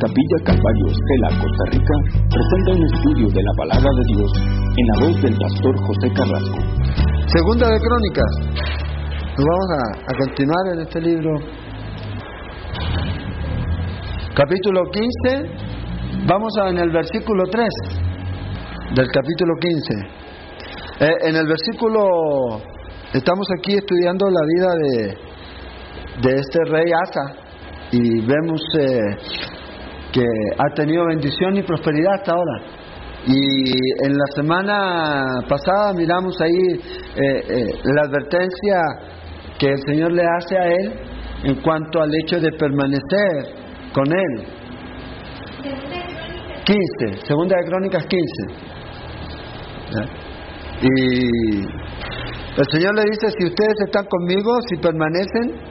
Capilla Calvario Estela, Costa Rica, presenta un estudio de la palabra de Dios en la voz del pastor José Carrasco. Segunda de Crónicas. Nos vamos a, a continuar en este libro. Capítulo 15. Vamos en el versículo 3 del capítulo 15. Eh, en el versículo, estamos aquí estudiando la vida de, de este rey Asa y vemos eh, que ha tenido bendición y prosperidad hasta ahora. Y en la semana pasada miramos ahí eh, eh, la advertencia que el Señor le hace a él en cuanto al hecho de permanecer con él. 15, segunda de Crónicas 15. ¿Ya? Y el Señor le dice, si ustedes están conmigo, si permanecen.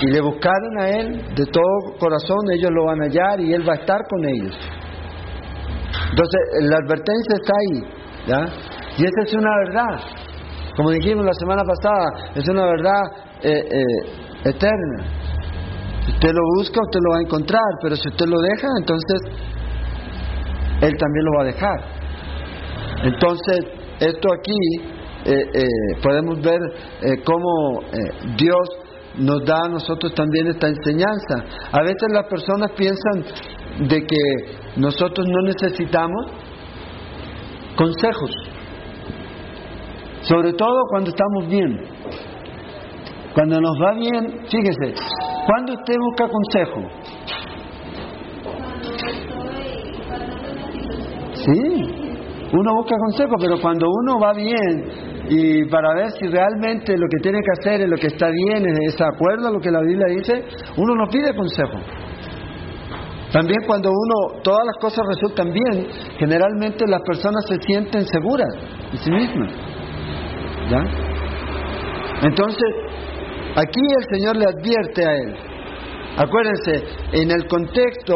Y le buscaron a Él de todo corazón, ellos lo van a hallar y Él va a estar con ellos. Entonces, la advertencia está ahí, ¿ya? Y esa es una verdad. Como dijimos la semana pasada, es una verdad eh, eh, eterna. Si usted lo busca, usted lo va a encontrar, pero si usted lo deja, entonces Él también lo va a dejar. Entonces, esto aquí eh, podemos ver cómo Dios nos da a nosotros también esta enseñanza. A veces las personas piensan de que nosotros no necesitamos consejos, sobre todo cuando estamos bien. Cuando nos va bien, fíjese, cuando usted busca consejo, sí, uno busca consejo, pero cuando uno va bien y para ver si realmente lo que tiene que hacer es lo que está bien, es de acuerdo a lo que la Biblia dice, uno no pide consejo. También cuando uno, todas las cosas resultan bien, generalmente las personas se sienten seguras de sí mismas. ¿Ya? Entonces, aquí el Señor le advierte a él. Acuérdense, en el contexto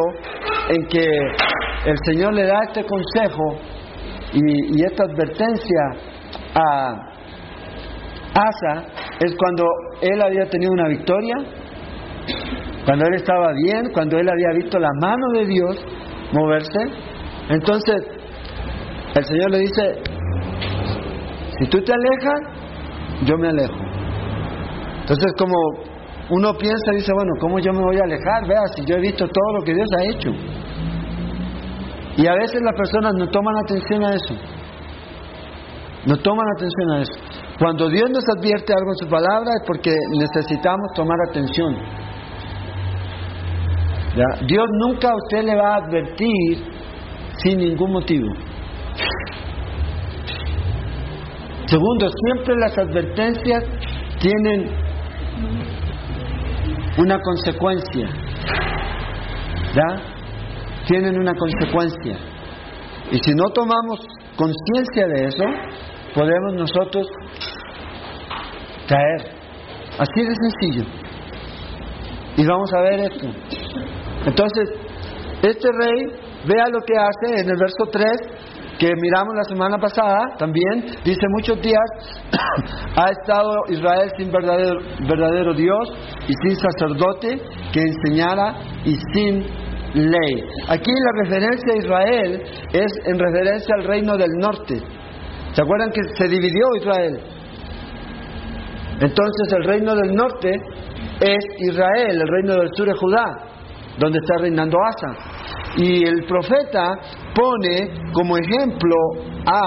en que el Señor le da este consejo y, y esta advertencia a Asa es cuando él había tenido una victoria, cuando él estaba bien, cuando él había visto la mano de Dios moverse. Entonces, el Señor le dice, si tú te alejas, yo me alejo. Entonces, como uno piensa, dice, bueno, ¿cómo yo me voy a alejar? Vea, si yo he visto todo lo que Dios ha hecho. Y a veces las personas no toman atención a eso. No toman atención a eso. Cuando Dios nos advierte algo en su palabra es porque necesitamos tomar atención. Dios nunca a usted le va a advertir sin ningún motivo. Segundo, siempre las advertencias tienen una consecuencia. Tienen una consecuencia. Y si no tomamos conciencia de eso, podemos nosotros caer. Así de sencillo. Y vamos a ver esto. Entonces, este rey, vea lo que hace en el verso 3, que miramos la semana pasada también, dice muchos días ha estado Israel sin verdadero, verdadero Dios y sin sacerdote que enseñara y sin ley. Aquí la referencia a Israel es en referencia al reino del norte. ¿Se acuerdan que se dividió Israel? Entonces el reino del norte es Israel, el reino del sur es Judá, donde está reinando Asa. Y el profeta pone como ejemplo a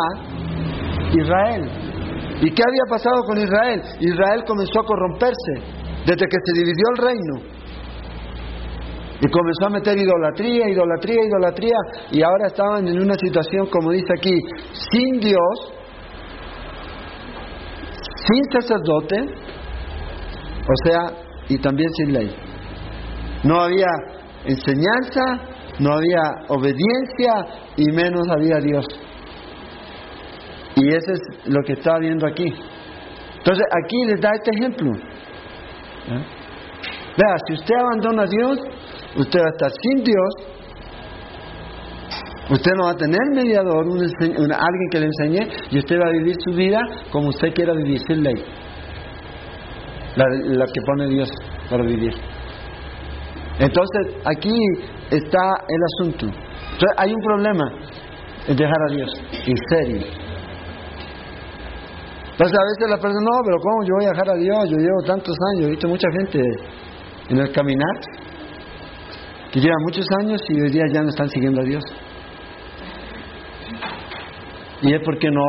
Israel. ¿Y qué había pasado con Israel? Israel comenzó a corromperse desde que se dividió el reino. Y comenzó a meter idolatría, idolatría, idolatría. Y ahora estaban en una situación, como dice aquí, sin Dios, sin sacerdote, o sea, y también sin ley. No había enseñanza, no había obediencia y menos había Dios. Y eso es lo que está viendo aquí. Entonces aquí les da este ejemplo. ¿Eh? Vea, si usted abandona a Dios, usted va a estar sin Dios, usted no va a tener mediador, un, un, alguien que le enseñe, y usted va a vivir su vida como usted quiera vivir, sin ley. La, que pone Dios para vivir. Entonces, aquí está el asunto. Entonces, hay un problema en dejar a Dios, en serio. Entonces, a veces la persona, no, pero ¿cómo yo voy a dejar a Dios? Yo llevo tantos años, he visto mucha gente en el caminar que lleva muchos años y hoy día ya no están siguiendo a Dios. Y es porque no,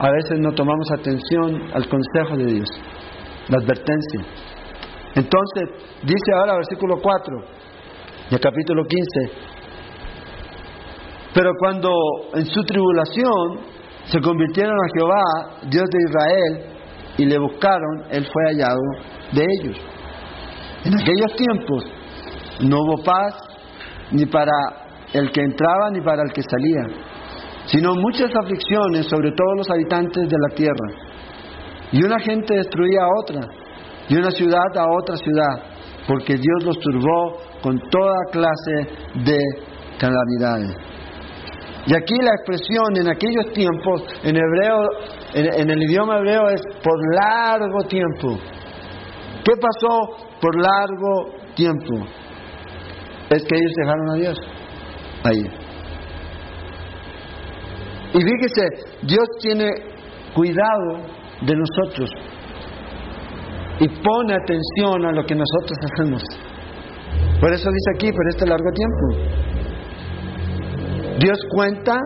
a veces no tomamos atención al consejo de Dios, la advertencia. Entonces, dice ahora versículo 4 del capítulo 15, pero cuando en su tribulación se convirtieron a Jehová, Dios de Israel, y le buscaron, Él fue hallado de ellos. En aquellos tiempos no hubo paz ni para el que entraba ni para el que salía, sino muchas aflicciones sobre todos los habitantes de la tierra. Y una gente destruía a otra, y una ciudad a otra ciudad, porque Dios los turbó con toda clase de calamidades. Y aquí la expresión en aquellos tiempos, en hebreo, en, el idioma hebreo es por largo tiempo. ¿Qué pasó por largo tiempo? Es que ellos dejaron a Dios ahí. Y fíjese, Dios tiene cuidado de nosotros y pone atención a lo que nosotros hacemos. Por eso dice aquí, por este largo tiempo. Dios cuenta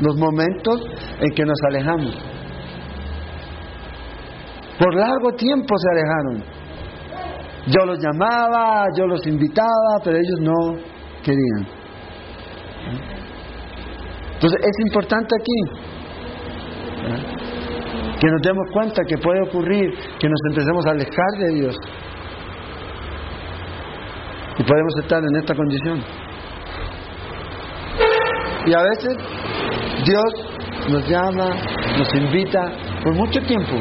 los momentos en que nos alejamos. Por largo tiempo se alejaron. Yo los llamaba, yo los invitaba, pero ellos no querían. Entonces es importante aquí que nos demos cuenta que puede ocurrir que nos empecemos a alejar de Dios. Y podemos estar en esta condición. Y a veces Dios nos llama, nos invita por mucho tiempo.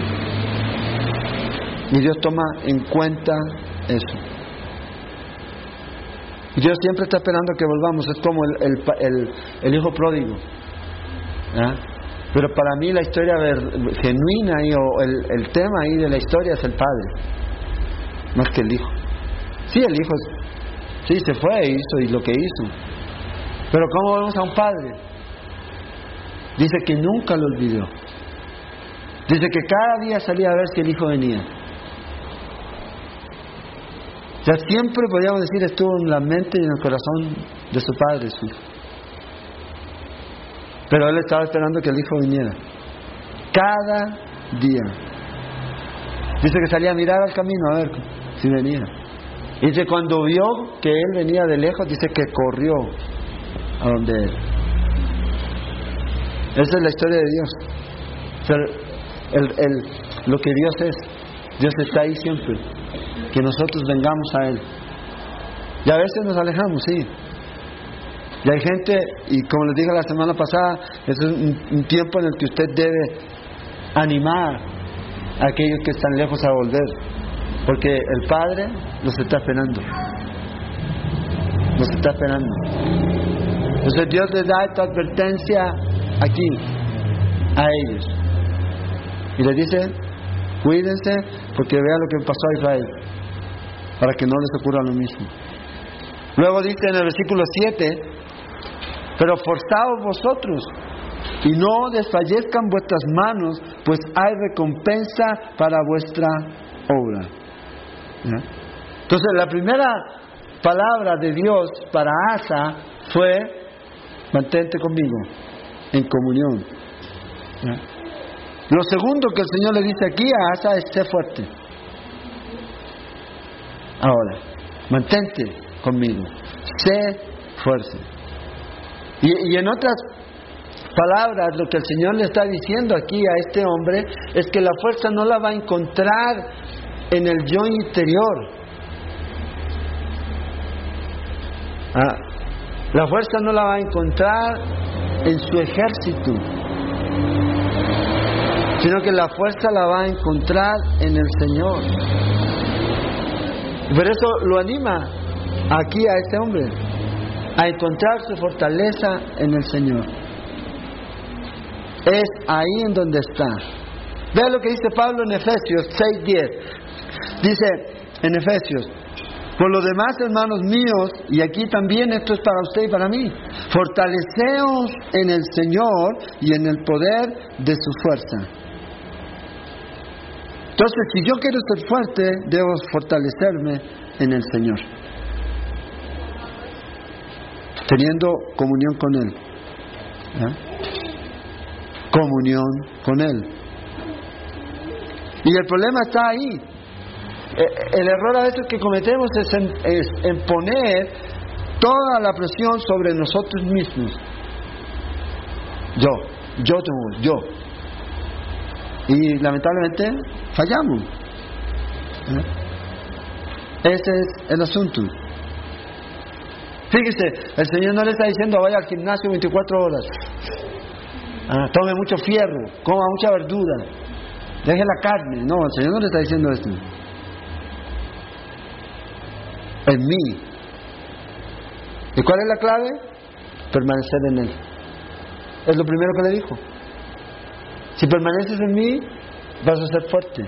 Y Dios toma en cuenta eso. Dios siempre está esperando que volvamos. Es como el, el, hijo pródigo. Pero para mí la historia genuina o el, el, tema ahí de la historia es el padre, más que el hijo. Sí, el hijo sí se fue e hizo y lo que hizo. Pero ¿cómo vemos a un padre? Dice que nunca lo olvidó. Dice que cada día salía a ver si el hijo venía. O sea, siempre podríamos decir estuvo en la mente y en el corazón de su padre, su hijo. Pero él estaba esperando que el hijo viniera. Cada día. Dice que salía a mirar al camino a ver si venía. Dice, cuando vio que él venía de lejos, dice que corrió a donde él. Esa es la historia de Dios. el, el, lo que Dios es. Dios está ahí siempre. Que nosotros vengamos a Él. Y a veces nos alejamos, sí. Y hay gente, y como les dije la semana pasada, es un, tiempo en el que usted debe animar a aquellos que están lejos a volver, porque el Padre los está esperando. Los está esperando. Entonces Dios les da esta advertencia aquí, a ellos. Y les dice, cuídense porque vean lo que pasó a Israel, para que no les ocurra lo mismo. Luego dice en el versículo 7, pero forzaos vosotros y no desfallezcan vuestras manos, pues hay recompensa para vuestra obra. Entonces, la primera palabra de Dios para Asa fue: mantente conmigo en comunión. Lo segundo que el Señor le dice aquí a Asa es: sé fuerte. Ahora, mantente conmigo, sé fuerte. Y, en otras palabras, lo que el Señor le está diciendo aquí a este hombre es que la fuerza no la va a encontrar en el yo interior. Ah, la fuerza no la va a encontrar en su ejército, sino que la fuerza la va a encontrar en el Señor. Por eso lo anima aquí a este hombre a encontrar su fortaleza en el Señor. Es ahí en donde está. Vea lo que dice Pablo en Efesios 6:10. Dice en Efesios, Por lo demás, hermanos míos, y aquí también esto es para usted y para mí, fortaleceos en el Señor y en el poder de su fuerza. Entonces, si yo quiero ser fuerte, debo fortalecerme en el Señor, teniendo comunión con Él. Comunión con Él. Y el problema está ahí. Eh, el error a veces que cometemos es en, poner toda la presión sobre nosotros mismos. Yo, yo tengo, yo. Y lamentablemente fallamos. ¿Eh? Ese es el asunto. Fíjese, el Señor no le está diciendo vaya al gimnasio 24 horas. Ah, tome mucho fierro, coma mucha verdura, deje la carne. No, el Señor no le está diciendo esto en mí. ¿Y cuál es la clave? Permanecer en Él. Es lo primero que le dijo. Si permaneces en mí, vas a ser fuerte.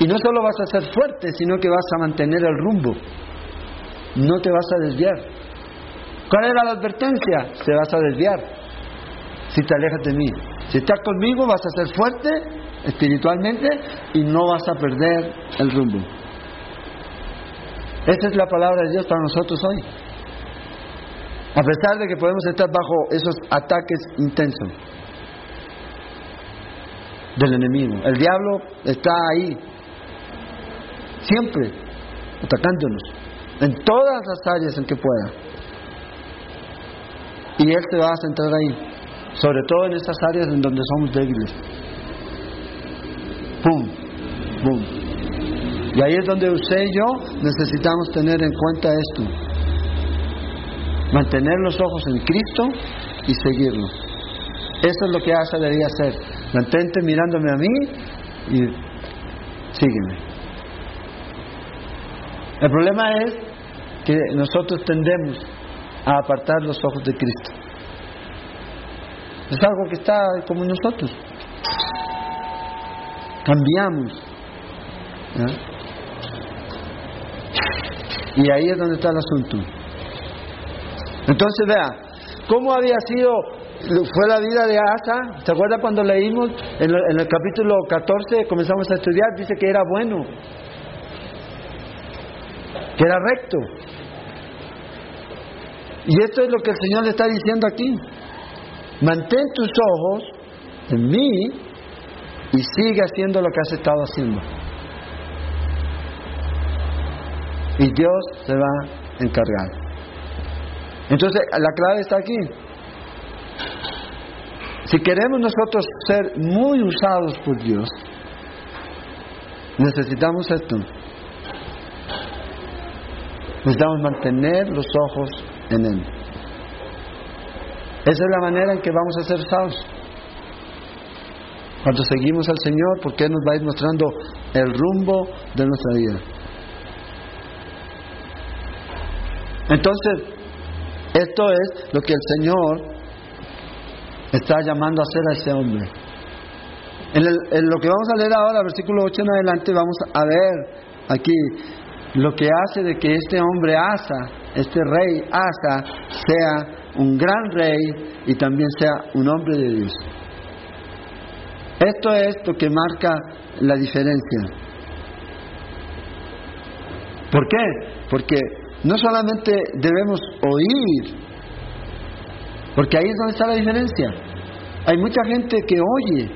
Y no solo vas a ser fuerte, sino que vas a mantener el rumbo. No te vas a desviar. ¿Cuál era la advertencia? Te vas a desviar si te alejas de mí. Si estás conmigo vas a ser fuerte espiritualmente y no vas a perder el rumbo. Esa es la palabra de Dios para nosotros hoy. A pesar de que podemos estar bajo esos ataques intensos del enemigo. El diablo está ahí, siempre atacándonos, en todas las áreas en que pueda. Y Él se va a centrar ahí, sobre todo en esas áreas en donde somos débiles. ¡Pum! ¡Pum! Y ahí es donde usted y yo necesitamos tener en cuenta esto. Mantener los ojos en Cristo y seguirlo. Eso es lo que Asa debería hacer. Mantente mirándome a mí y sígueme. El problema es que nosotros tendemos a apartar los ojos de Cristo. Es algo que está como nosotros. Cambiamos. Y ahí es donde está el asunto. Entonces vea, ¿cómo había sido, fue la vida de Asa? ¿Se acuerda cuando leímos en, el capítulo 14, comenzamos a estudiar, dice que era bueno, que era recto. Y esto es lo que el Señor le está diciendo aquí. Mantén tus ojos en mí y sigue haciendo lo que has estado haciendo. y Dios se va a encargar. Entonces, la clave está aquí. Si queremos nosotros ser muy usados por Dios, necesitamos esto. Necesitamos mantener los ojos en Él. Esa es la manera en que vamos a ser usados. Cuando seguimos al Señor, porque Él nos va a ir mostrando el rumbo de nuestra vida. Entonces, esto es lo que el Señor está llamando a hacer a ese hombre. En, lo que vamos a leer ahora, versículo 8 en adelante, vamos a ver aquí lo que hace de que este hombre Asa, este rey Asa, sea un gran rey y también sea un hombre de Dios. Esto es lo que marca la diferencia. ¿Por qué? Porque no solamente debemos oír, porque ahí es donde está la diferencia. Hay mucha gente que oye,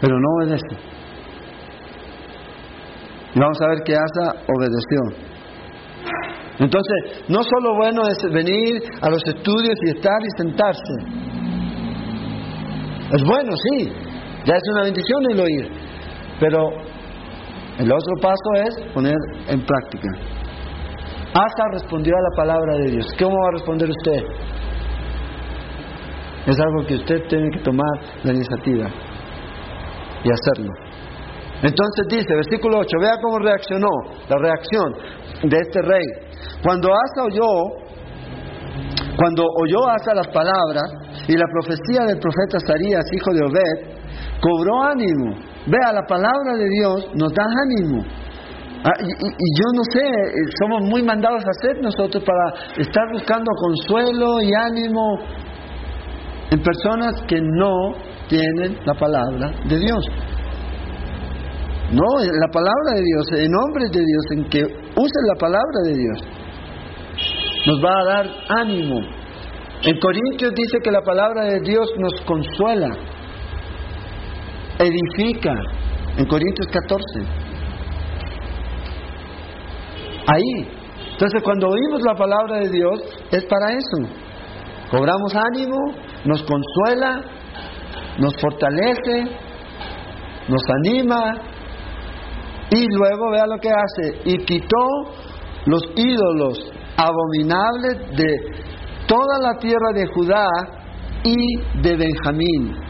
pero no obedece. Y vamos a ver que Asa obedeció. Entonces, no solo bueno es venir a los estudios y estar y sentarse. Es bueno, sí, ya es una bendición el oír, pero el otro paso es poner en práctica. Asa respondió a la palabra de Dios. ¿Cómo va a responder usted? Es algo que usted tiene que tomar la iniciativa y hacerlo. Entonces dice, versículo 8, vea cómo reaccionó, la reacción de este rey. Cuando Asa oyó, cuando oyó Asa las palabras y la profecía del profeta Sarías, hijo de Obed, cobró ánimo Vea, la palabra de Dios nos da ánimo. Ah, y, yo no sé, eh, somos muy mandados a hacer nosotros para estar buscando consuelo y ánimo en personas que no tienen la palabra de Dios. No, la palabra de Dios, en nombre de Dios, en que use la palabra de Dios, nos va a dar ánimo. En Corintios dice que la palabra de Dios nos consuela, edifica. En Corintios 14. Ahí. Entonces cuando oímos la palabra de Dios es para eso. Cobramos ánimo, nos consuela, nos fortalece, nos anima y luego vea lo que hace. Y quitó los ídolos abominables de toda la tierra de Judá y de Benjamín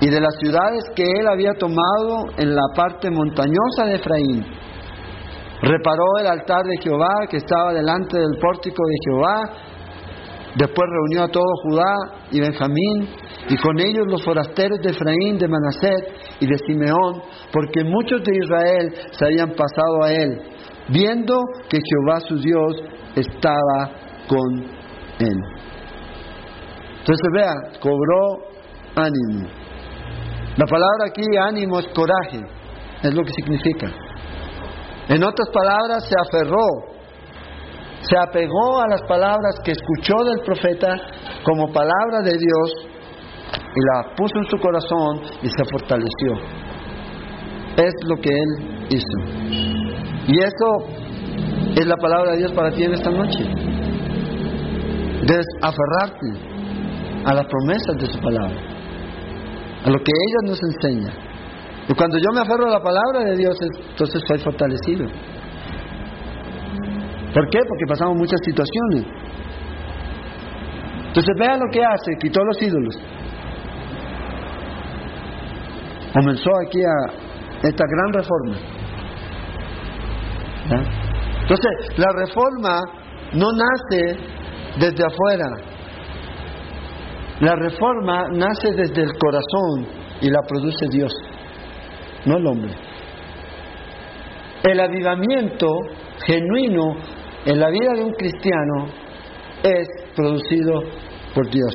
y de las ciudades que él había tomado en la parte montañosa de Efraín. Reparó el altar de Jehová que estaba delante del pórtico de Jehová. Después reunió a todo Judá y Benjamín y con ellos los forasteros de Efraín, de Manaset y de Simeón, porque muchos de Israel se habían pasado a él, viendo que Jehová su Dios estaba con él. Entonces vea, cobró ánimo. La palabra aquí ánimo es coraje, es lo que significa. En otras palabras, se aferró, se apegó a las palabras que escuchó del profeta como palabra de Dios y la puso en su corazón y se fortaleció. Es lo que él hizo. Y eso es la palabra de Dios para ti en esta noche. Debes aferrarte a las promesas de su palabra, a lo que ella nos enseña. Y cuando yo me aferro a la palabra de Dios, entonces estoy fortalecido. ¿Por qué? Porque pasamos muchas situaciones. Entonces vea lo que hace, quitó los ídolos. Comenzó aquí a esta gran reforma. Entonces, la reforma no nace desde afuera. La reforma nace desde el corazón y la produce Dios, no el hombre. El avivamiento genuino en la vida de un cristiano es producido por Dios.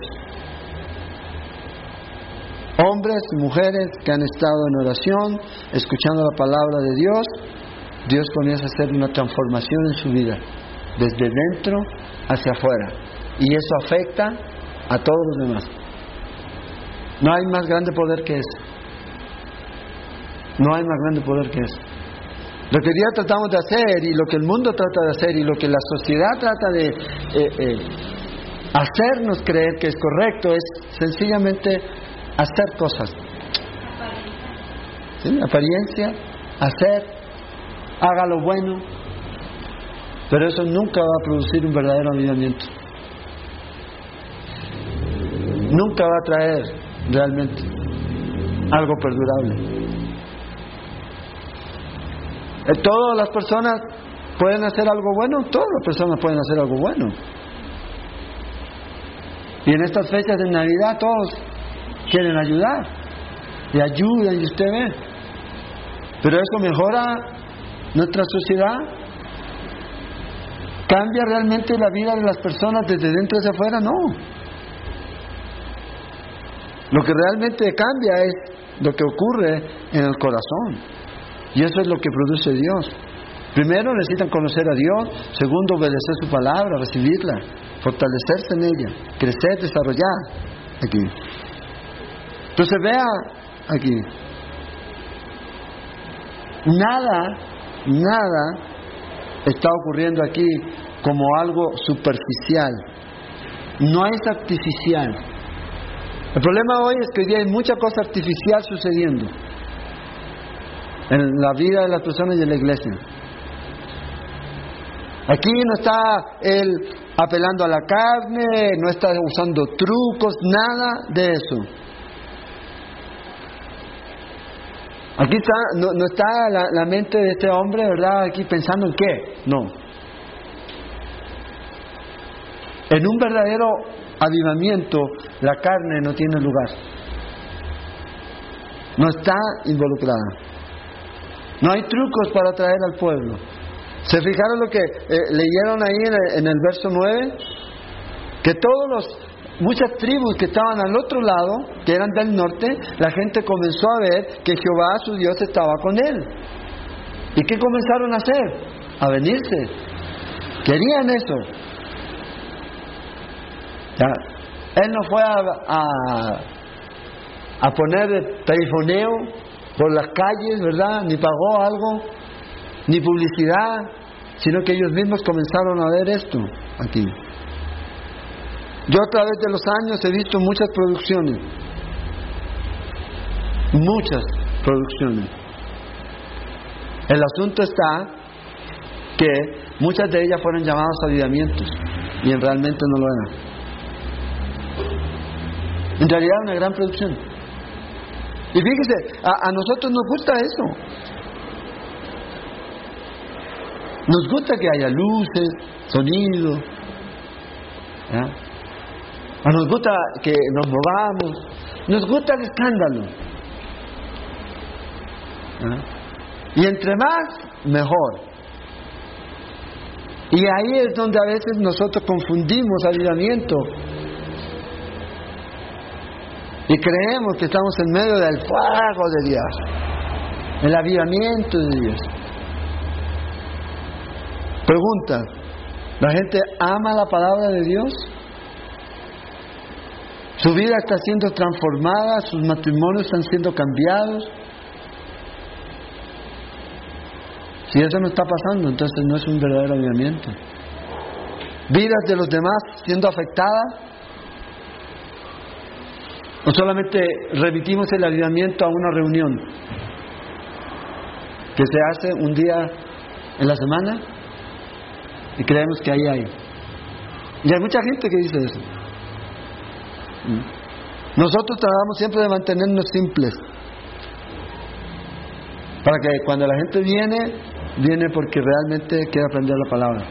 Hombres mujeres que han estado en oración, escuchando la palabra de Dios, Dios comienza a hacer una transformación en su vida, desde dentro hacia afuera. Y eso afecta a todos los demás. No hay más grande poder que eso. No hay más grande poder que eso. Lo que Dios tratamos de hacer y lo que el mundo trata de hacer y lo que la sociedad trata de eh, eh, hacernos creer que es correcto es sencillamente hacer cosas. Apariencia, hacer, haga lo bueno, pero eso nunca va a producir un verdadero avivamiento. Nunca va a traer realmente algo perdurable. Todas las personas pueden hacer algo bueno, todas las personas pueden hacer algo bueno. Y en estas fechas de Navidad todos quieren ayudar. Y ayudan y usted ve. Pero eso mejora nuestra sociedad. ¿Cambia realmente la vida de las personas desde dentro hacia afuera? No. Lo que realmente cambia es lo que ocurre en el corazón. Y eso es lo que produce Dios. Primero necesitan conocer a Dios, segundo obedecer su palabra, recibirla, fortalecerse en ella, crecer, desarrollar. Aquí. Entonces vea aquí, nada, nada está ocurriendo aquí como algo superficial, no es artificial. El problema hoy es que hoy día hay mucha cosa artificial sucediendo en la vida de las personas y en la iglesia. Aquí no está él apelando a la carne, no está usando trucos, nada de eso. Aquí está, no, está la, mente de este hombre, ¿verdad? Aquí pensando en qué. No. En un verdadero avivamiento, la carne no tiene lugar. No está involucrada. No hay trucos para atraer al pueblo. ¿Se fijaron lo que eh, leyeron ahí en el, verso 9? Que todos los, muchas tribus que estaban al otro lado, que eran del norte, la gente comenzó a ver que Jehová su Dios estaba con él. ¿Y qué comenzaron a hacer? A venirse. Querían eso. Él no fue a, a, a poner por las calles, ¿verdad? Ni pagó algo, ni publicidad, sino que ellos mismos comenzaron a ver esto aquí. Yo a través de los años he visto muchas producciones, muchas producciones. El asunto está que muchas de ellas fueron llamadas avivamientos y en realmente no lo eran. En realidad una gran producción. Y fíjese, a, nosotros nos gusta eso. Nos gusta que haya luces, sonido. ¿ya? nos gusta que nos movamos, nos gusta el escándalo. ¿Ah? Y entre más, mejor. Y ahí es donde a veces nosotros confundimos avivamiento creemos que estamos en medio del fuego de Dios, el avivamiento de Dios. Pregunta, ¿la gente ama la palabra de Dios? Su vida está siendo transformada, sus matrimonios están siendo cambiados. Si eso no está pasando, entonces no es un verdadero avivamiento. Vidas de los demás siendo afectadas. O solamente remitimos el avivamiento a una reunión que se hace un día en la semana y creemos que ahí hay. Y hay mucha gente que dice eso. Nosotros tratamos siempre de mantenernos simples. Para que cuando la gente viene, viene porque realmente quiere aprender la palabra.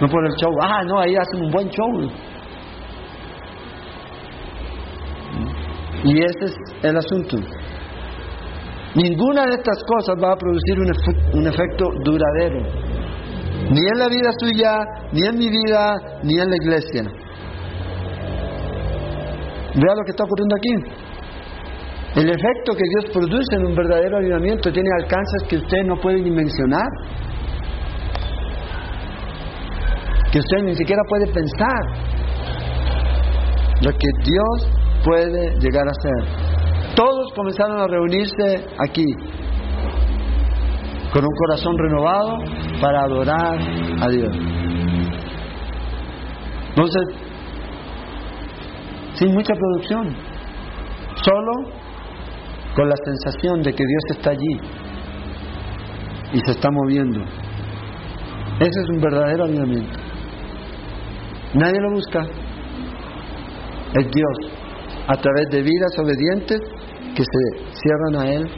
No por el show. Ah, no, ahí hacen un buen show. Y ese es el asunto. Ninguna de estas cosas va a producir un, un efecto duradero. Ni en la vida suya, ni en mi vida, ni en la iglesia. Vea lo que está ocurriendo aquí. El efecto que Dios produce en un verdadero avivamiento tiene alcances que usted no puede dimensionar, que usted ni siquiera puede pensar lo que Dios puede llegar a ser. Todos comenzaron a reunirse aquí con un corazón renovado para adorar a Dios. Entonces, sin mucha producción, solo con la sensación de que Dios está allí y se está moviendo. Ese es un verdadero avivamiento. Nadie lo busca. Es Dios, a través de vidas obedientes que se cierran a Él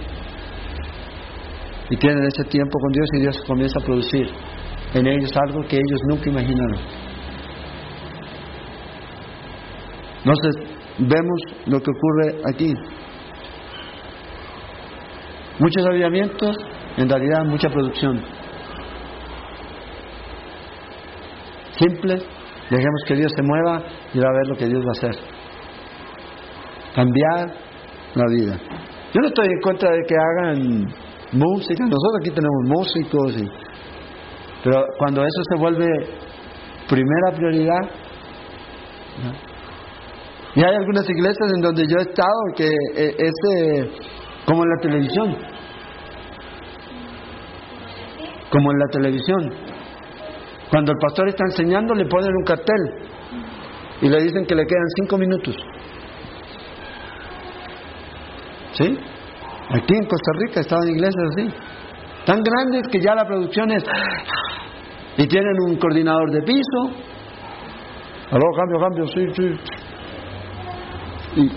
y tienen ese tiempo con Dios y Dios comienza a producir en ellos algo que ellos nunca imaginaron. Entonces, vemos lo que ocurre aquí. Muchos avivamientos, en realidad mucha producción. Simple, dejemos que Dios se mueva y va a ver lo que Dios va a hacer. Cambiar la vida. Yo no estoy en contra de que hagan música, nosotros aquí tenemos músicos, y, pero cuando eso se vuelve primera prioridad, y hay algunas iglesias en donde yo he estado que eh, es eh, como en la televisión. Como en la televisión. Cuando el pastor está enseñando le ponen un cartel y le dicen que le quedan cinco minutos. ¿Sí? Aquí en Costa Rica estaban iglesias así. Tan grandes que ya la producción es... Y tienen un coordinador de piso. Aló, cambio, cambio, sí, sí. Y,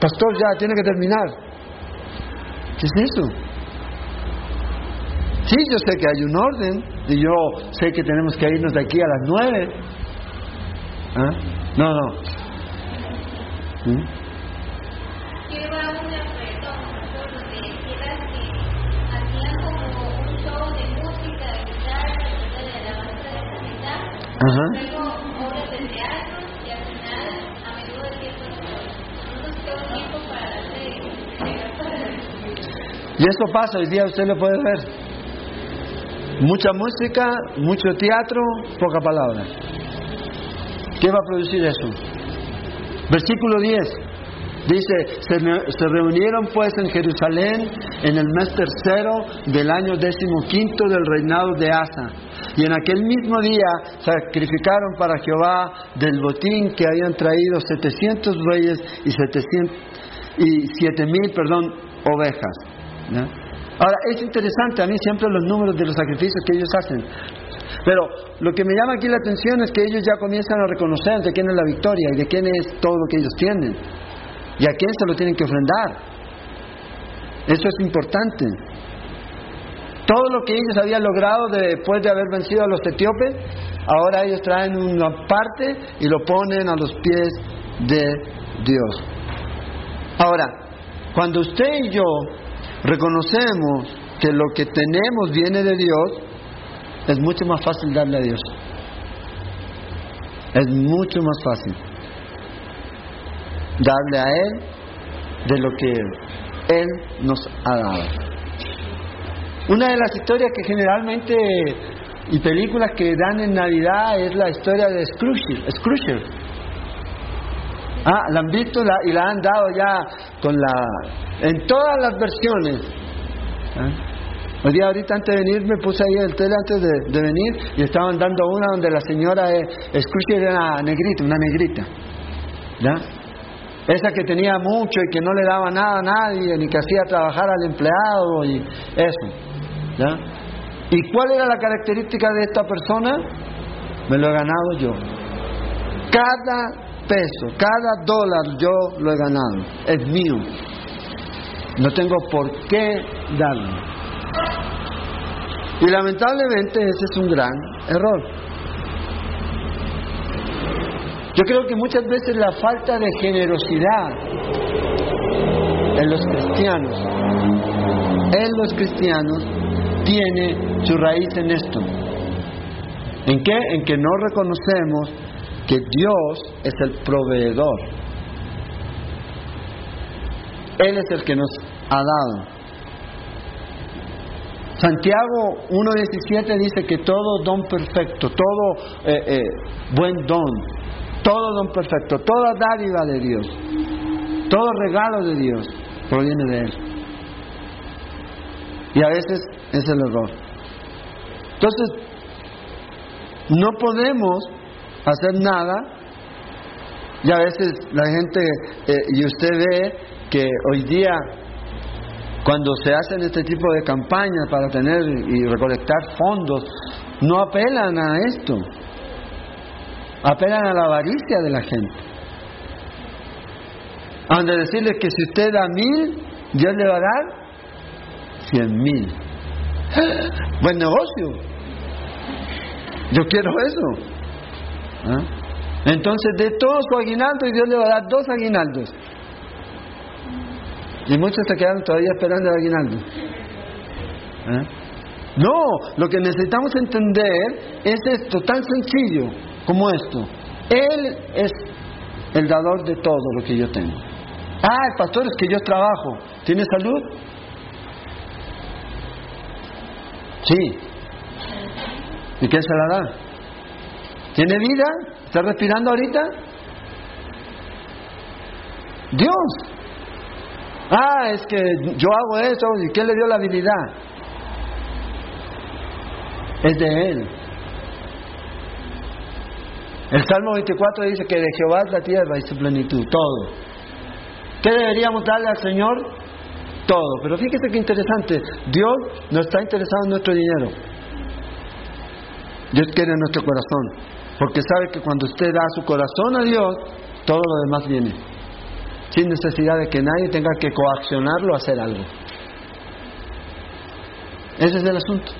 pastor, ya tiene que terminar. ¿Qué es eso? Sí, yo sé que hay un orden y yo sé que tenemos que irnos de aquí a las nueve. ¿Ah? No, no. ¿Mm? Ajá. Tengo obras de teatro y al final a menudo el tiempo es todo. No tengo tiempo para la Y eso pasa, hoy día usted lo puede ver. Mucha música, mucho teatro, poca palabra. ¿Qué va a producir eso? Versículo 10. Dice, se, se reunieron pues en Jerusalén en el mes tercero del año decimoquinto del reinado de Asa. Y en aquel mismo día sacrificaron para Jehová del botín que habían traído 700 reyes y 700 y 7000, perdón, ovejas. Ahora, es interesante a mí siempre los números de los sacrificios que ellos hacen. Pero lo que me llama aquí la atención es que ellos ya comienzan a reconocer de quién es la victoria y de quién es todo lo que ellos tienen. Y a quién se lo tienen que ofrendar. Eso es importante. Todo lo que ellos habían logrado después de haber vencido a los etíopes, ahora ellos traen una parte y lo ponen a los pies de Dios. Ahora, cuando usted y yo reconocemos que lo que tenemos viene de Dios, es mucho más fácil darle a Dios. Es mucho más fácil darle a Él de lo que Él nos ha dado. Una de las historias que generalmente y películas que dan en Navidad es la historia de Scrooge. Scrooge. Ah, la han visto la- y la han dado ya con la en todas las versiones. ¿Ah? Hoy día ahorita antes de venir me puse ahí el tele antes de, de venir y estaban dando una donde la señora eh, Scrooge era una negrita, una negrita. ¿Ya? Esa que tenía mucho y que no le daba nada a nadie, ni que hacía trabajar al empleado y eso. ¿Ya? ¿Y cuál era la característica de esta persona? Me lo he ganado yo. Cada peso, cada dólar yo lo he ganado. Es mío. No tengo por qué darlo. Y lamentablemente ese es un gran error. Yo creo que muchas veces la falta de generosidad en los cristianos, en los cristianos, tiene su raíz en esto. ¿En qué? En que no reconocemos que Dios es el proveedor. Él es el que nos ha dado. Santiago 1.17 dice que todo don perfecto, todo eh, eh, buen don, todo don perfecto, toda dádiva de Dios, todo regalo de Dios proviene de Él. Y a veces es el error. Entonces, no podemos hacer nada y a veces la gente, eh, y usted ve que hoy día cuando se hacen este tipo de campañas para tener y recolectar fondos, no apelan a esto, apelan a la avaricia de la gente. Han de decirles que si usted da mil, Dios le va a dar cien mil. Buen negocio. Yo quiero eso. ¿Ah? Entonces, de todo su aguinaldo, y Dios le va a dar dos aguinaldos. Y muchos se quedan todavía esperando el aguinaldo. ¿Eh? No, lo que necesitamos entender es esto, tan sencillo como esto. Él es el dador de todo lo que yo tengo. Ah, el pastor es que yo trabajo. ¿Tiene salud? Sí. ¿Y quién se la da? ¿Tiene vida? ¿Está respirando ahorita? Dios. Ah, es que yo hago eso y ¿quién le dio la habilidad? Es de Él. El Salmo 24 dice que de Jehová es la tierra y su plenitud, todo. ¿Qué deberíamos darle al Señor? Todo. Pero fíjese qué interesante, Dios no está interesado en nuestro dinero. Dios quiere nuestro corazón, porque sabe que cuando usted da su corazón a Dios, todo lo demás viene sin necesidad de que nadie tenga que coaccionarlo a hacer algo. Ese es el asunto.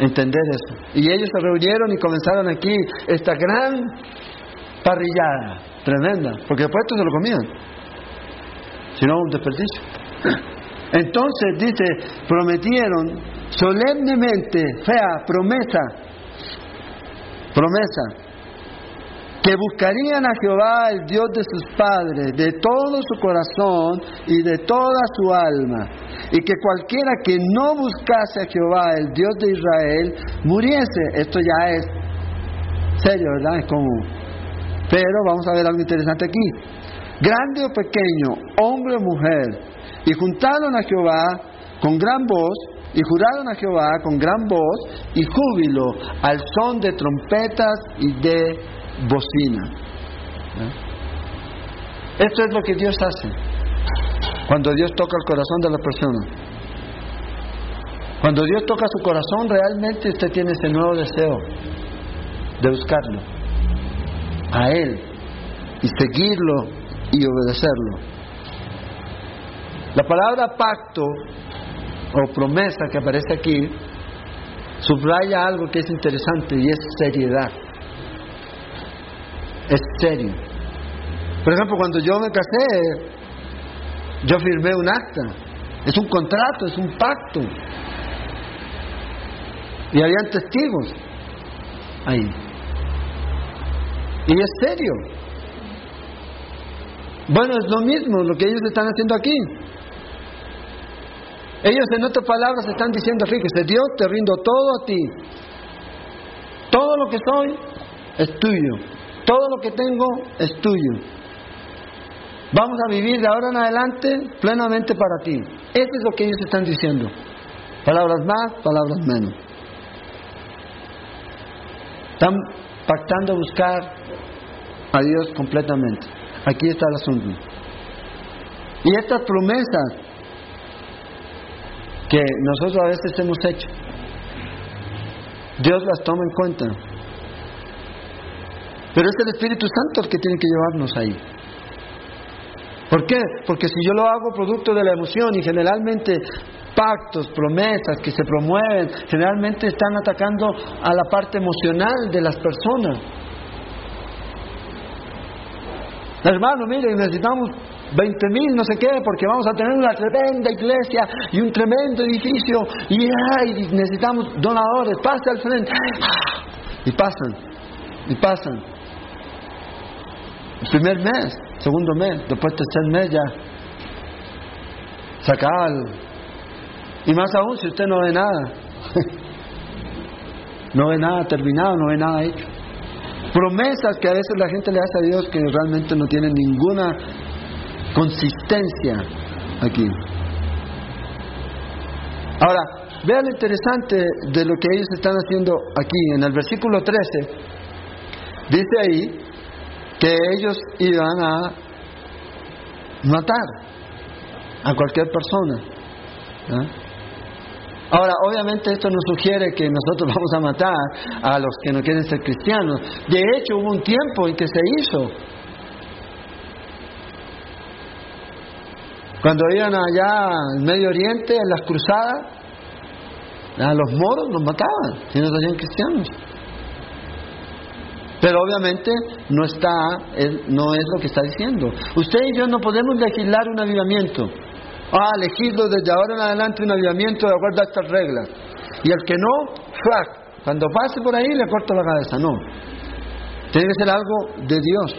Entender eso. Y ellos se reunieron y comenzaron aquí esta gran parrillada, tremenda, porque después esto se lo comían. Si no, un desperdicio. Entonces dice, prometieron solemnemente, fea, promesa, Promesa. Que buscarían a Jehová, el Dios de sus padres, de todo su corazón y de toda su alma. Y que cualquiera que no buscase a Jehová, el Dios de Israel, muriese. Esto ya es serio, ¿verdad? Es común. Pero vamos a ver algo interesante aquí. Grande o pequeño, hombre o mujer, y juntaron a Jehová con gran voz, y juraron a Jehová con gran voz y júbilo al son de trompetas y de bocina. ¿Eh? Esto es lo que Dios hace cuando Dios toca el corazón de la persona. Cuando Dios toca su corazón, realmente usted tiene ese nuevo deseo de buscarlo a Él y seguirlo y obedecerlo. La palabra pacto o promesa que aparece aquí subraya algo que es interesante y es seriedad. Es serio. Por ejemplo, cuando yo me casé, yo firmé un acta. Es un contrato, es un pacto. Y habían testigos ahí. Y es serio. Bueno, es lo mismo lo que ellos están haciendo aquí. Ellos en otras palabras están diciendo, fíjese, Dios te rindo todo a ti. Todo lo que soy es tuyo. Todo lo que tengo es tuyo. Vamos a vivir de ahora en adelante plenamente para ti. Eso es lo que ellos están diciendo. Palabras más, palabras menos. Están pactando buscar a Dios completamente. Aquí está el asunto. Y estas promesas que nosotros a veces hemos hecho. Dios las toma en cuenta. Pero es el Espíritu Santo el que tiene que llevarnos ahí. ¿Por qué? Porque si yo lo hago producto de la emoción y generalmente pactos, promesas que se promueven, generalmente están atacando a la parte emocional de las personas. Hermano, mire, necesitamos 20 mil, no sé qué, porque vamos a tener una tremenda iglesia y un tremendo edificio y ay, necesitamos donadores, pase al frente. Y pasan, y pasan. Primer mes, segundo mes, después tercer mes ya. Sacar. Y más aún si usted no ve nada. no ve nada terminado, no ve nada hecho. Promesas que a veces la gente le hace a Dios que realmente no tienen ninguna consistencia aquí. Ahora, vean lo interesante de lo que ellos están haciendo aquí. En el versículo 13, dice ahí que ellos iban a matar a cualquier persona. Ahora, obviamente esto nos sugiere que nosotros vamos a matar a los que no quieren ser cristianos. De hecho, hubo un tiempo en que se hizo Cuando iban allá en Medio Oriente, en las cruzadas, a los moros los mataban, si no serían cristianos. Pero obviamente no está, no es lo que está diciendo. Usted y yo no podemos legislar un avivamiento. Ah, elegirlo desde ahora en adelante un avivamiento de acuerdo a estas reglas. Y el que no, cuando pase por ahí le corto la cabeza. No. Tiene que ser algo de Dios.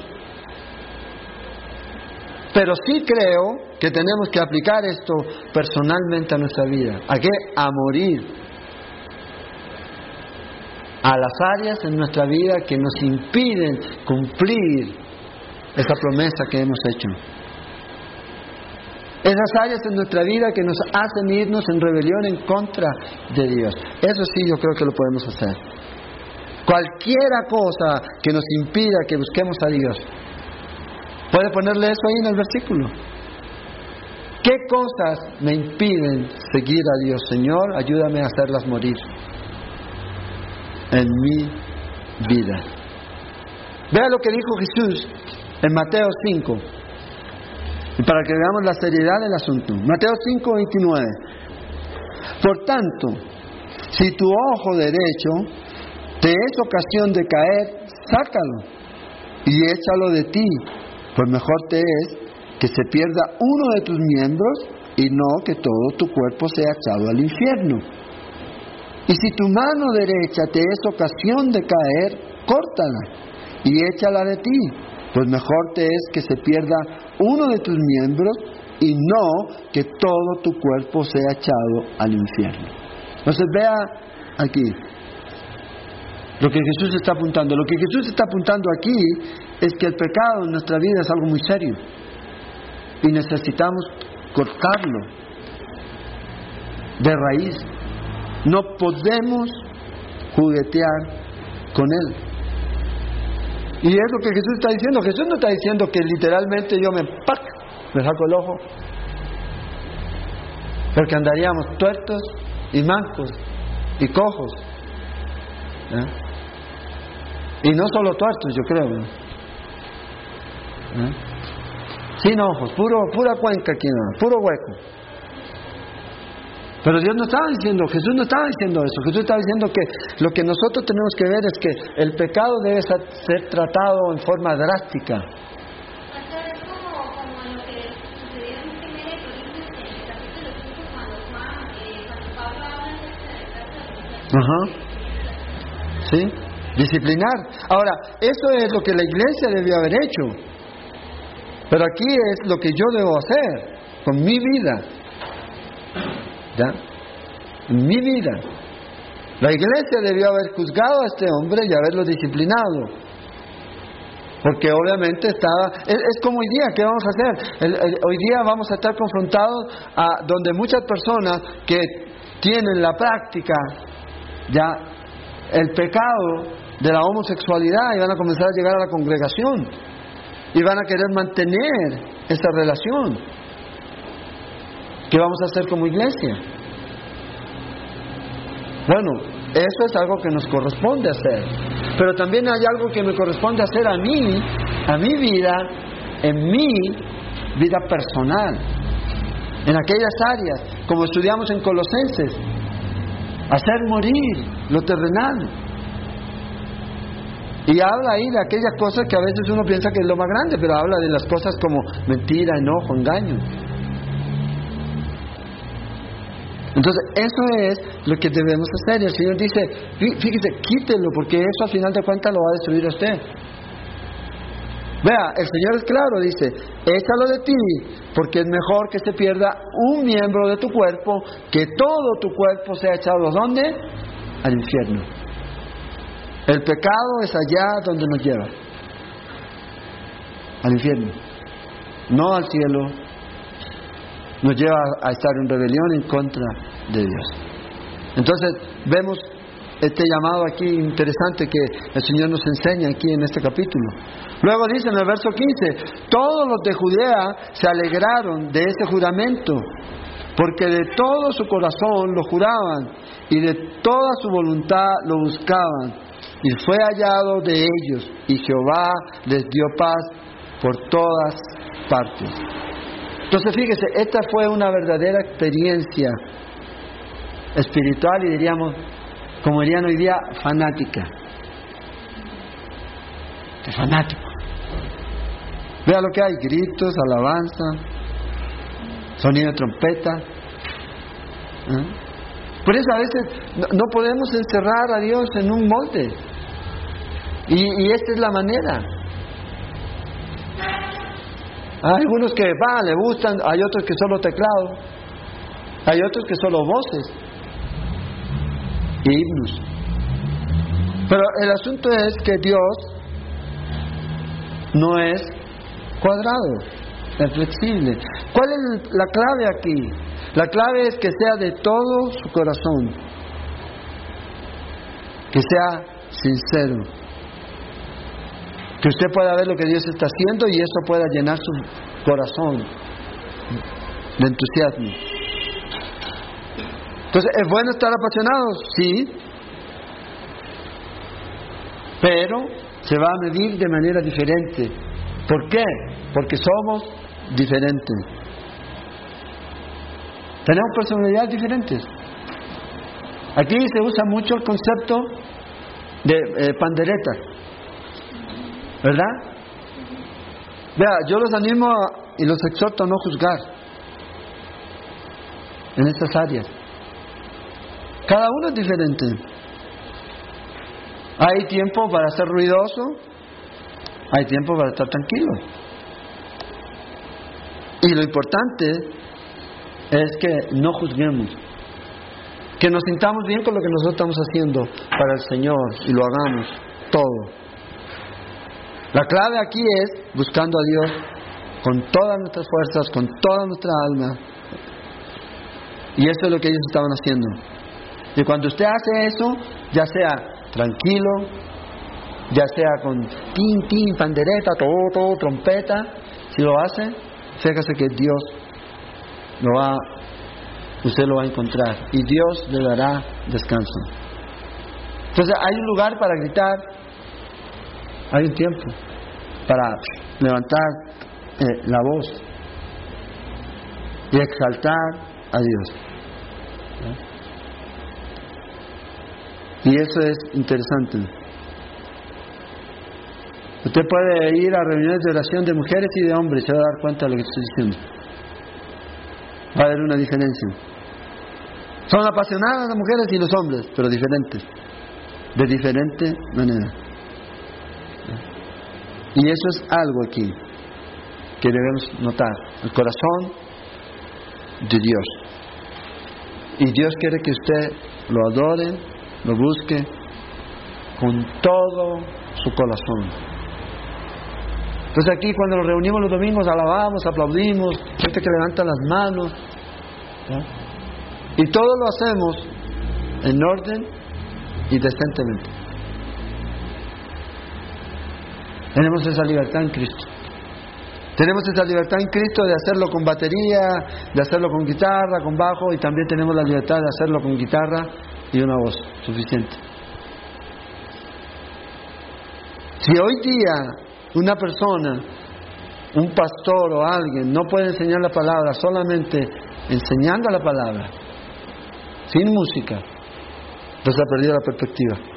Pero sí creo que tenemos que aplicar esto personalmente a nuestra vida. ¿A qué? A morir. A las áreas en nuestra vida que nos impiden cumplir esa promesa que hemos hecho. Esas áreas en nuestra vida que nos hacen irnos en rebelión en contra de Dios. Eso sí yo creo que lo podemos hacer. Cualquiera cosa que nos impida que busquemos a Dios, ¿Puede ponerle eso ahí en el versículo? ¿Qué cosas me impiden seguir a Dios? Señor, ayúdame a hacerlas morir en mi vida. Vea lo que dijo Jesús en Mateo 5. Y para que veamos la seriedad del asunto. Mateo 5, 29. Por tanto, si tu ojo derecho te es ocasión de caer, sácalo y échalo de ti pues mejor te es que se pierda uno de tus miembros y no que todo tu cuerpo sea echado al infierno. Y si tu mano derecha te es ocasión de caer, córtala y échala de ti, pues mejor te es que se pierda uno de tus miembros y no que todo tu cuerpo sea echado al infierno. Entonces vea aquí lo que Jesús está apuntando. Lo que Jesús está apuntando aquí es que el pecado en nuestra vida es algo muy serio y necesitamos cortarlo de raíz. No podemos juguetear con él. Y es lo que Jesús está diciendo. Jesús no está diciendo que literalmente yo me ¡pac! me saco el ojo. Porque andaríamos tuertos y mancos y cojos. ¿eh? Y no solo tuertos, yo creo. ¿eh? Sin ojos, puro, pura cuenca aquí, puro hueco. Pero Dios no estaba diciendo, Jesús no estaba diciendo eso. Jesús estaba diciendo que lo que nosotros tenemos que ver es que el pecado debe ser tratado en forma drástica. Es como, como lo que sucedió en primera Corintios en el capítulo 5 cuando Juan, eh, Ajá. ¿Sí? Disciplinar. Ahora, eso es lo que la iglesia debió haber hecho. Pero aquí es lo que yo debo hacer con mi vida. ¿Ya? En mi vida. La iglesia debió haber juzgado a este hombre y haberlo disciplinado. Porque obviamente estaba... Es, como hoy día, ¿qué vamos a hacer? Hoy día vamos a estar confrontados a donde muchas personas que tienen la práctica, ya, el pecado de la homosexualidad y van a comenzar a llegar a la congregación y van a querer mantener esa relación. ¿Qué vamos a hacer como iglesia? Bueno, eso es algo que nos corresponde hacer. Pero también hay algo que me corresponde hacer a mí, a mi vida, en mi vida personal. En aquellas áreas, como estudiamos en Colosenses, hacer morir lo terrenal. Y habla ahí de aquellas cosas que a veces uno piensa que es lo más grande, pero habla de las cosas como mentira, enojo, engaño. Entonces, eso es lo que debemos hacer. Y el Señor dice, fí- fíjese, quítelo, porque eso al final de cuentas lo va a destruir a usted. Vea, el Señor es claro, dice, échalo de ti, porque es mejor que se pierda un miembro de tu cuerpo, que todo tu cuerpo sea echado, ¿dónde? Al infierno. El pecado es allá donde nos lleva, al infierno, no al cielo, nos lleva a estar en rebelión en contra de Dios. Entonces vemos este llamado aquí interesante que el Señor nos enseña aquí en este capítulo. Luego dice en el verso 15, todos los de Judea se alegraron de ese juramento, porque de todo su corazón lo juraban y de toda su voluntad lo buscaban. Y fue hallado de ellos, y Jehová les dio paz por todas partes. Entonces fíjese, esta fue una verdadera experiencia espiritual y diríamos, como dirían hoy día, fanática. De fanático. Vea lo que hay, gritos, alabanza, sonido de trompeta. ¿eh? Por eso a veces no, podemos encerrar a Dios en un molde. Y esta es la manera. Hay algunos que va, le gustan, hay otros que solo teclado, hay otros que solo voces y himnos. Pero el asunto es que Dios no es cuadrado, es flexible. ¿Cuál es la clave aquí? La clave es que sea de todo su corazón, que sea sincero, que usted pueda ver lo que Dios está haciendo y eso pueda llenar su corazón de entusiasmo. Entonces, ¿es bueno estar apasionado? Sí, pero se va a medir de manera diferente. ¿Por qué? Porque somos diferentes. Tenemos personalidades diferentes. Aquí se usa mucho el concepto de eh, pandereta, ¿verdad? Vea, yo los animo y los exhorto a no juzgar en estas áreas. Cada uno es diferente. Hay tiempo para ser ruidoso, hay tiempo para estar tranquilo. Y lo importante es que no juzguemos, que nos sintamos bien con lo que nosotros estamos haciendo para el Señor y lo hagamos todo. La clave aquí es buscando a Dios con todas nuestras fuerzas, con toda nuestra alma. Y eso es lo que ellos estaban haciendo. Y cuando usted hace eso, ya sea tranquilo, ya sea con tin, tin, pandereta, todo, todo, trompeta, si lo hace, fíjese que Dios lo va, usted lo va a encontrar y Dios le dará descanso. Entonces hay un lugar para gritar, hay un tiempo para levantar eh, la voz y exaltar a Dios. Y eso es interesante. Usted puede ir a reuniones de oración de mujeres y de hombres se va a dar cuenta de lo que estoy diciendo. Va a haber una diferencia. Son apasionadas las mujeres y los hombres, pero diferentes. De diferente manera. Y eso es algo aquí que debemos notar. El corazón de Dios. Y Dios quiere que usted lo adore, lo busque con todo su corazón. Entonces aquí cuando nos reunimos los domingos alabamos, aplaudimos, gente que levanta las manos. Y todo lo hacemos en orden y decentemente. Tenemos esa libertad en Cristo. Tenemos esa libertad en Cristo de hacerlo con batería, de hacerlo con guitarra, con bajo, y también tenemos la libertad de hacerlo con guitarra y una voz suficiente. Si hoy día una persona, un pastor o alguien no puede enseñar la palabra solamente enseñando la palabra, sin música, pues ha perdido la perspectiva.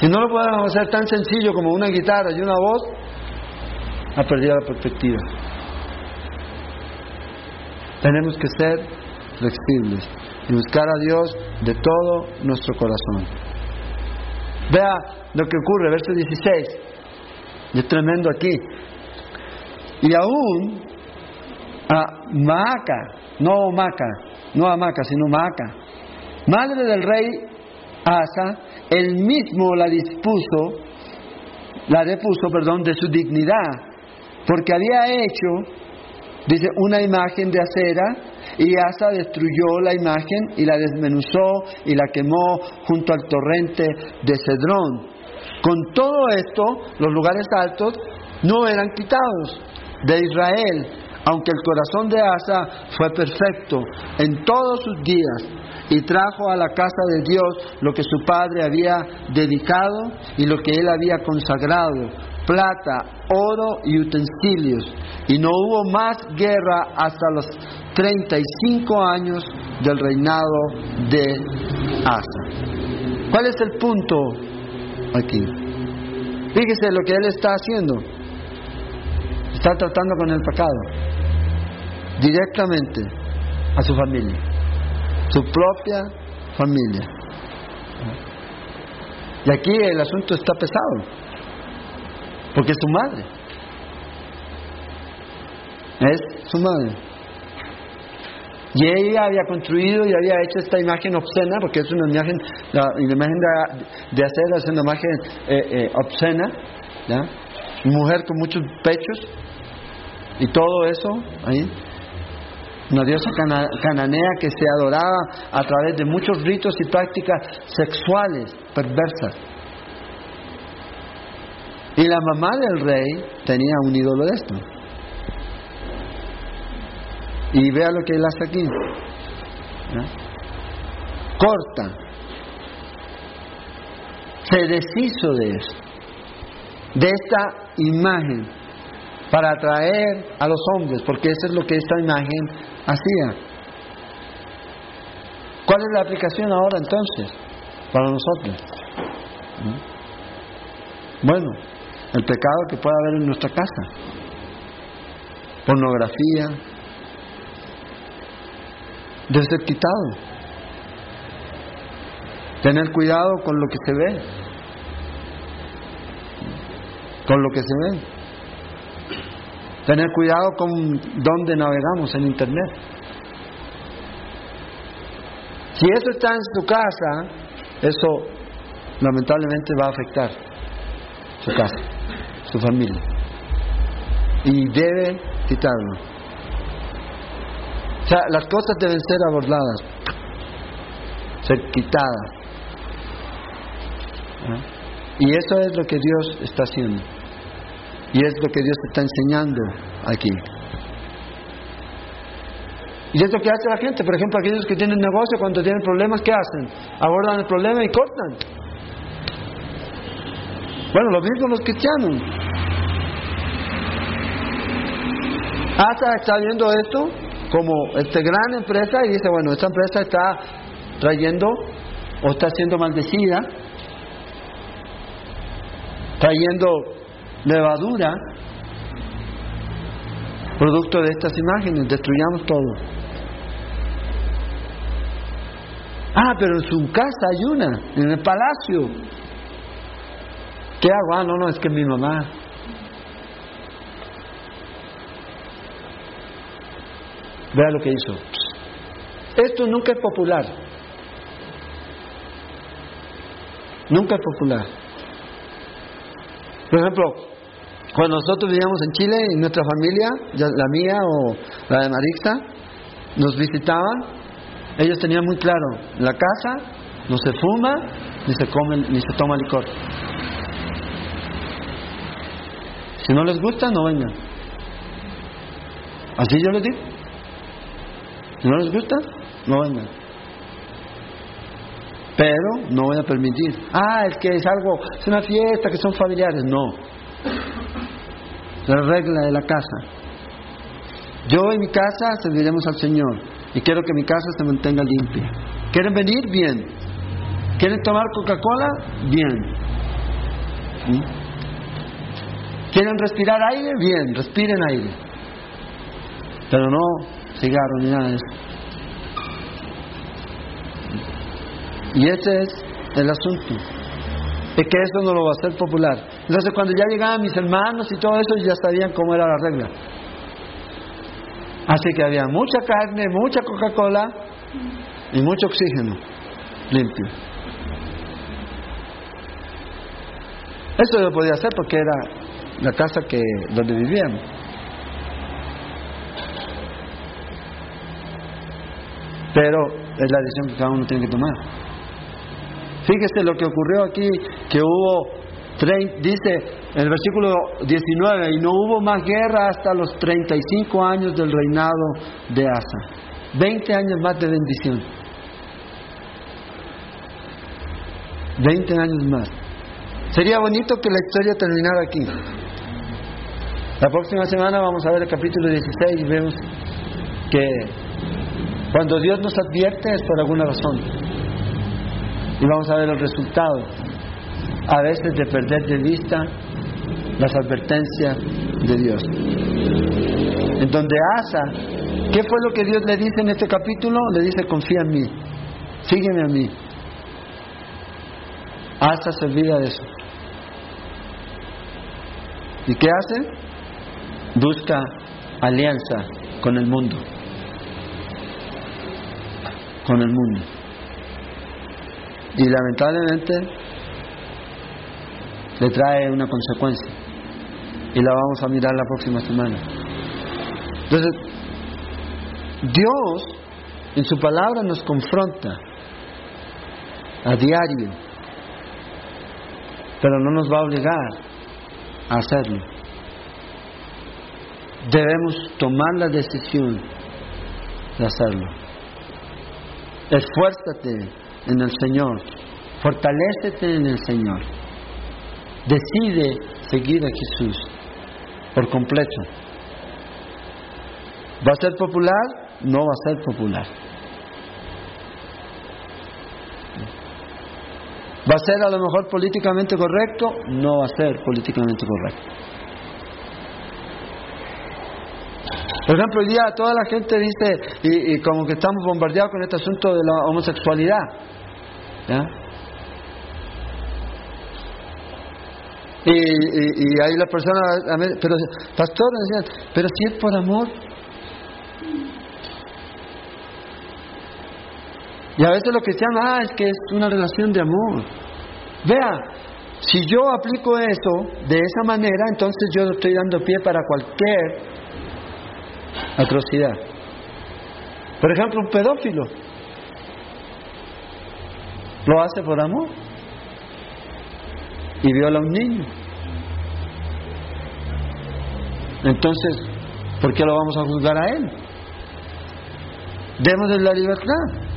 Si no lo podemos hacer tan sencillo como una guitarra y una voz, ha perdido la perspectiva. Tenemos que ser flexibles y buscar a Dios de todo nuestro corazón. Vea lo que ocurre, verso 16. Es tremendo aquí. Y aún a Maaca, no Maca, no a Maca, sino Maaca, madre del rey Asa, él mismo la dispuso, la depuso, perdón, de su dignidad, porque había hecho, dice, una imagen de acera y Asa destruyó la imagen y la desmenuzó y la quemó junto al torrente de Cedrón. Con todo esto, los lugares altos no eran quitados de Israel, aunque el corazón de Asa fue perfecto en todos sus días y trajo a la casa de Dios lo que su padre había dedicado y lo que él había consagrado, plata, oro y utensilios. Y no hubo más guerra hasta los 35 años del reinado de Asa. ¿Cuál es el punto aquí? Fíjese lo que él está haciendo. Está tratando con el pecado directamente a su familia, su propia familia. Y aquí el asunto está pesado, porque es su madre. Es su madre. Y ella había construido y había hecho esta imagen obscena, porque es una imagen, la, imagen de, hacer es una imagen eh, eh, obscena, mujer con muchos pechos y todo eso ahí. Una diosa cananea que se adoraba a través de muchos ritos y prácticas sexuales perversas. Y la mamá del rey tenía un ídolo de esto. Y vea lo que él hace aquí. Corta. Se deshizo de eso. De esta imagen. Para atraer a los hombres. Porque eso es lo que esta imagen hacía. ¿Cuál es la aplicación ahora entonces? Para nosotros. Bueno, el pecado que puede haber en nuestra casa. Pornografía, debe ser quitado. Tener cuidado con lo que se ve. Con lo que se ve. Tener cuidado con dónde navegamos en Internet. Si eso está en su casa, eso lamentablemente va a afectar su casa, su familia. Y debe quitarlo. O sea, las cosas deben ser abordadas, ser quitadas. ¿Ah? Y eso es lo que Dios está haciendo. Y es lo que Dios está enseñando aquí. Y es lo que hace la gente. Por ejemplo, aquellos que tienen negocio, cuando tienen problemas, ¿qué hacen? Abordan el problema y cortan. Bueno, lo mismo los cristianos. Asa está viendo esto como esta gran empresa y dice, bueno, esta empresa está trayendo o está siendo maldecida, trayendo levadura, producto de estas imágenes, destruyamos todo. Ah, pero en su casa hay una, en el palacio. ¿Qué hago? Ah, no, no, es que mi mamá. Vea lo que hizo. Esto nunca es popular. Nunca es popular. Por ejemplo, cuando nosotros vivíamos en Chile y nuestra familia, la mía o la de Marista, nos visitaban, ellos tenían muy claro, la casa no se fuma ni se come ni se toma licor. Si no les gusta, no vengan. Así yo les digo. Si no les gusta, no vengan. Pero no voy a permitir. Ah, es que es algo, es una fiesta, que son familiares. No. La regla de la casa. Yo en mi casa serviremos al Señor y quiero que mi casa se mantenga limpia. ¿Quieren venir? Bien. ¿Quieren tomar Coca-Cola? Bien. ¿Quieren respirar aire? Bien, respiren aire. Pero no cigarro ni nada de eso. Y ese es el asunto. Es que eso no lo va a hacer popular. Entonces cuando ya llegaban mis hermanos y todo eso, ya sabían cómo era la regla. Así que había mucha carne, mucha Coca-Cola y mucho oxígeno limpio. Eso lo podía hacer porque era la casa que donde vivíamos. Pero es la decisión que cada uno tiene que tomar. Fíjese lo que ocurrió aquí, que hubo, dice en el versículo 19, y no hubo más guerra hasta los 35 años del reinado de Asa. 20 años más de bendición. 20 años más. Sería bonito que la historia terminara aquí. La próxima semana vamos a ver el capítulo 16 y vemos que cuando Dios nos advierte es por alguna razón. Y vamos a ver el resultado. A veces de perder de vista las advertencias de Dios. En donde Asa, ¿qué fue lo que Dios le dice en este capítulo? Le dice, confía en mí, sígueme a mí. Asa se olvida de eso. ¿Y qué hace? busca alianza con el mundo. Con el mundo. Y lamentablemente le trae una consecuencia. Y la vamos a mirar la próxima semana. Entonces, Dios en su palabra nos confronta a diario, pero no nos va a obligar a hacerlo debemos tomar la decisión de hacerlo. Esfuérzate en el Señor, fortalécete en el Señor. Decide seguir a Jesús por completo. ¿Va a ser popular? No va a ser popular. ¿Va a ser a lo mejor políticamente correcto? No va a ser políticamente correcto. Por ejemplo, hoy día toda la gente dice, y, como que estamos bombardeados con este asunto de la homosexualidad. ¿ya? Y, y, y, ahí las personas, pero pastor, decían, pero si es por amor. Y a veces los cristianos, ah, es que es una relación de amor. Vea, si yo aplico eso de esa manera, entonces yo estoy dando pie para cualquier atrocidad. Por ejemplo, un pedófilo lo hace por amor y viola a un niño. Entonces, ¿por qué lo vamos a juzgar a él? Demos la libertad.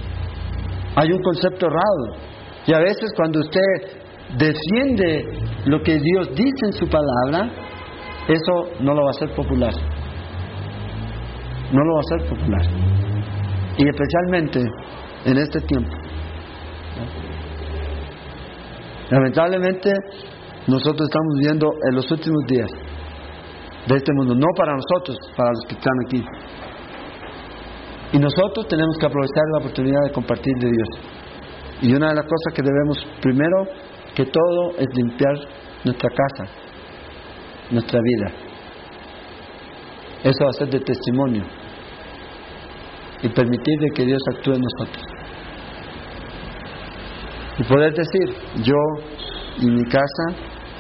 Hay un concepto errado. Y a veces cuando usted defiende lo que Dios dice en su palabra, eso no lo va a hacer popular. No lo va a hacer popular. Y especialmente en este tiempo. Lamentablemente, nosotros estamos viviendo en los últimos días de este mundo, no para nosotros, para los que están aquí. Y nosotros tenemos que aprovechar la oportunidad de compartir de Dios. Y una de las cosas que debemos, primero, que todo es limpiar nuestra casa, nuestra vida. Eso va a ser de testimonio y permitir que Dios actúe en nosotros. Y poder decir, yo y mi casa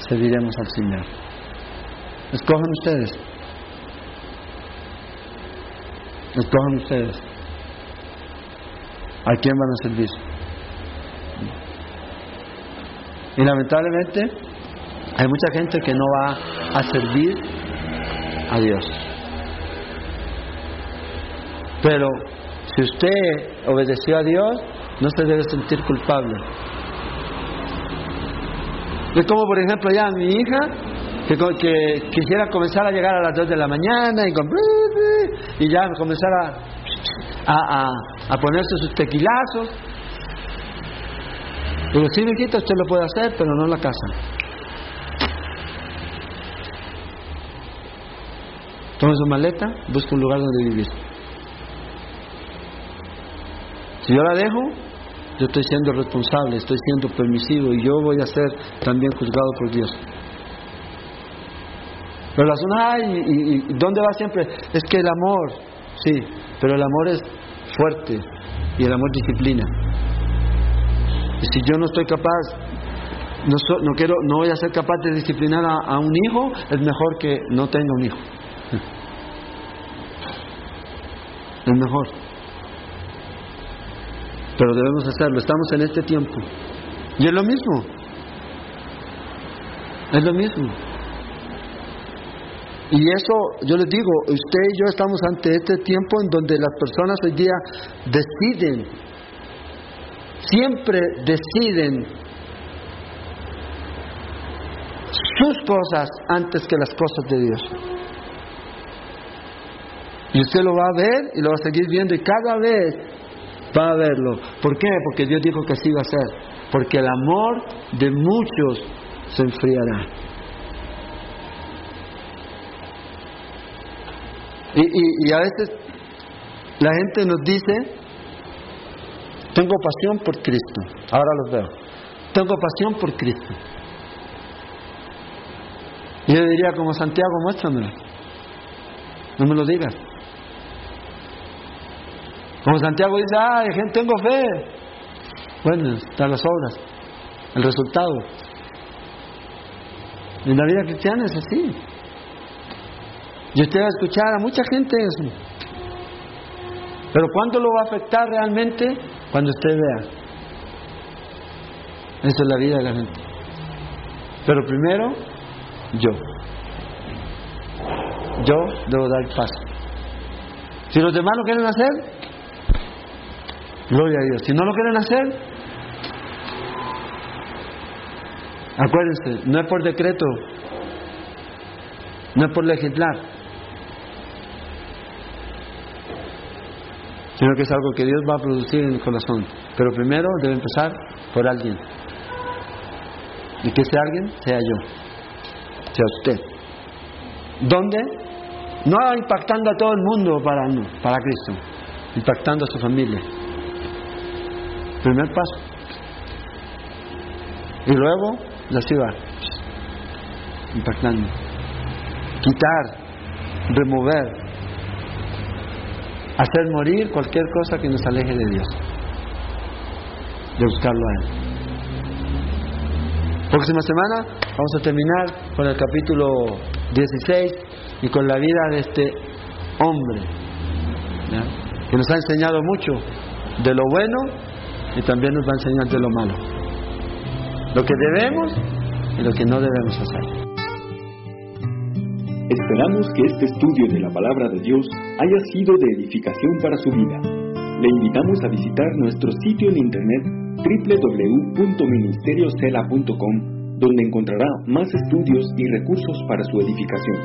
serviremos al Señor. Escojan ustedes. Escojan ustedes. ¿A quién van a servir? Y lamentablemente hay mucha gente que no va a servir a Dios. Pero si usted obedeció a Dios, no se debe sentir culpable. Es como, por ejemplo, ya mi hija, que, quisiera comenzar a llegar a las 2 de la mañana y, con, y ya comenzar a, ponerse sus tequilazos. Digo, sí, viejita, usted lo puede hacer, pero no en la casa. Tome su maleta, busque un lugar donde vivir. Si yo la dejo, yo estoy siendo responsable, estoy siendo permisivo y yo voy a ser también juzgado por Dios. Pero la zona, ay, y, y, ¿dónde va siempre? Es que el amor, sí, pero el amor es fuerte y el amor disciplina. Y si yo no estoy capaz, no, so, no quiero, no voy a ser capaz de disciplinar a, a un hijo, es mejor que no tenga un hijo. Es mejor. Pero debemos hacerlo, estamos en este tiempo. Y es lo mismo. Es lo mismo. Y eso, yo les digo, usted y yo estamos ante este tiempo en donde las personas hoy día deciden, siempre deciden sus cosas antes que las cosas de Dios. Y usted lo va a ver y lo va a seguir viendo y cada vez va a verlo. ¿Por qué? Porque Dios dijo que así va a ser. Porque el amor de muchos se enfriará. Y, y, a veces la gente nos dice, tengo pasión por Cristo. Ahora los veo. Tengo pasión por Cristo. Yo diría como Santiago, muéstramelo. No me lo digas. Como Santiago dice, ah, tengo fe. Bueno, están las obras, el resultado. En la vida cristiana es así. Y usted va a escuchar a mucha gente eso. Pero ¿cuándo lo va a afectar realmente? Cuando usted vea. Esa es la vida de la gente. Pero primero, yo. Yo debo dar paso. Si los demás lo quieren hacer, gloria a Dios. Si no lo quieren hacer, acuérdense, no es por decreto, no es por legislar, sino que es algo que Dios va a producir en el corazón. Pero primero debe empezar por alguien. Y que ese alguien sea yo, sea usted. ¿Dónde? No impactando a todo el mundo para, para Cristo, impactando a su familia. Primer paso. Y luego la ciudad. impactando. Quitar, remover, hacer morir cualquier cosa que nos aleje de Dios, de buscarlo a Él. Próxima semana vamos a terminar con el capítulo 16 y con la vida de este hombre, que nos ha enseñado mucho de lo bueno y también nos va a enseñar de lo malo. Lo que debemos y lo que no debemos hacer. Esperamos que este estudio de la palabra de Dios haya sido de edificación para su vida. Le invitamos a visitar nuestro sitio en internet www.ministeriosela.com donde encontrará más estudios y recursos para su edificación.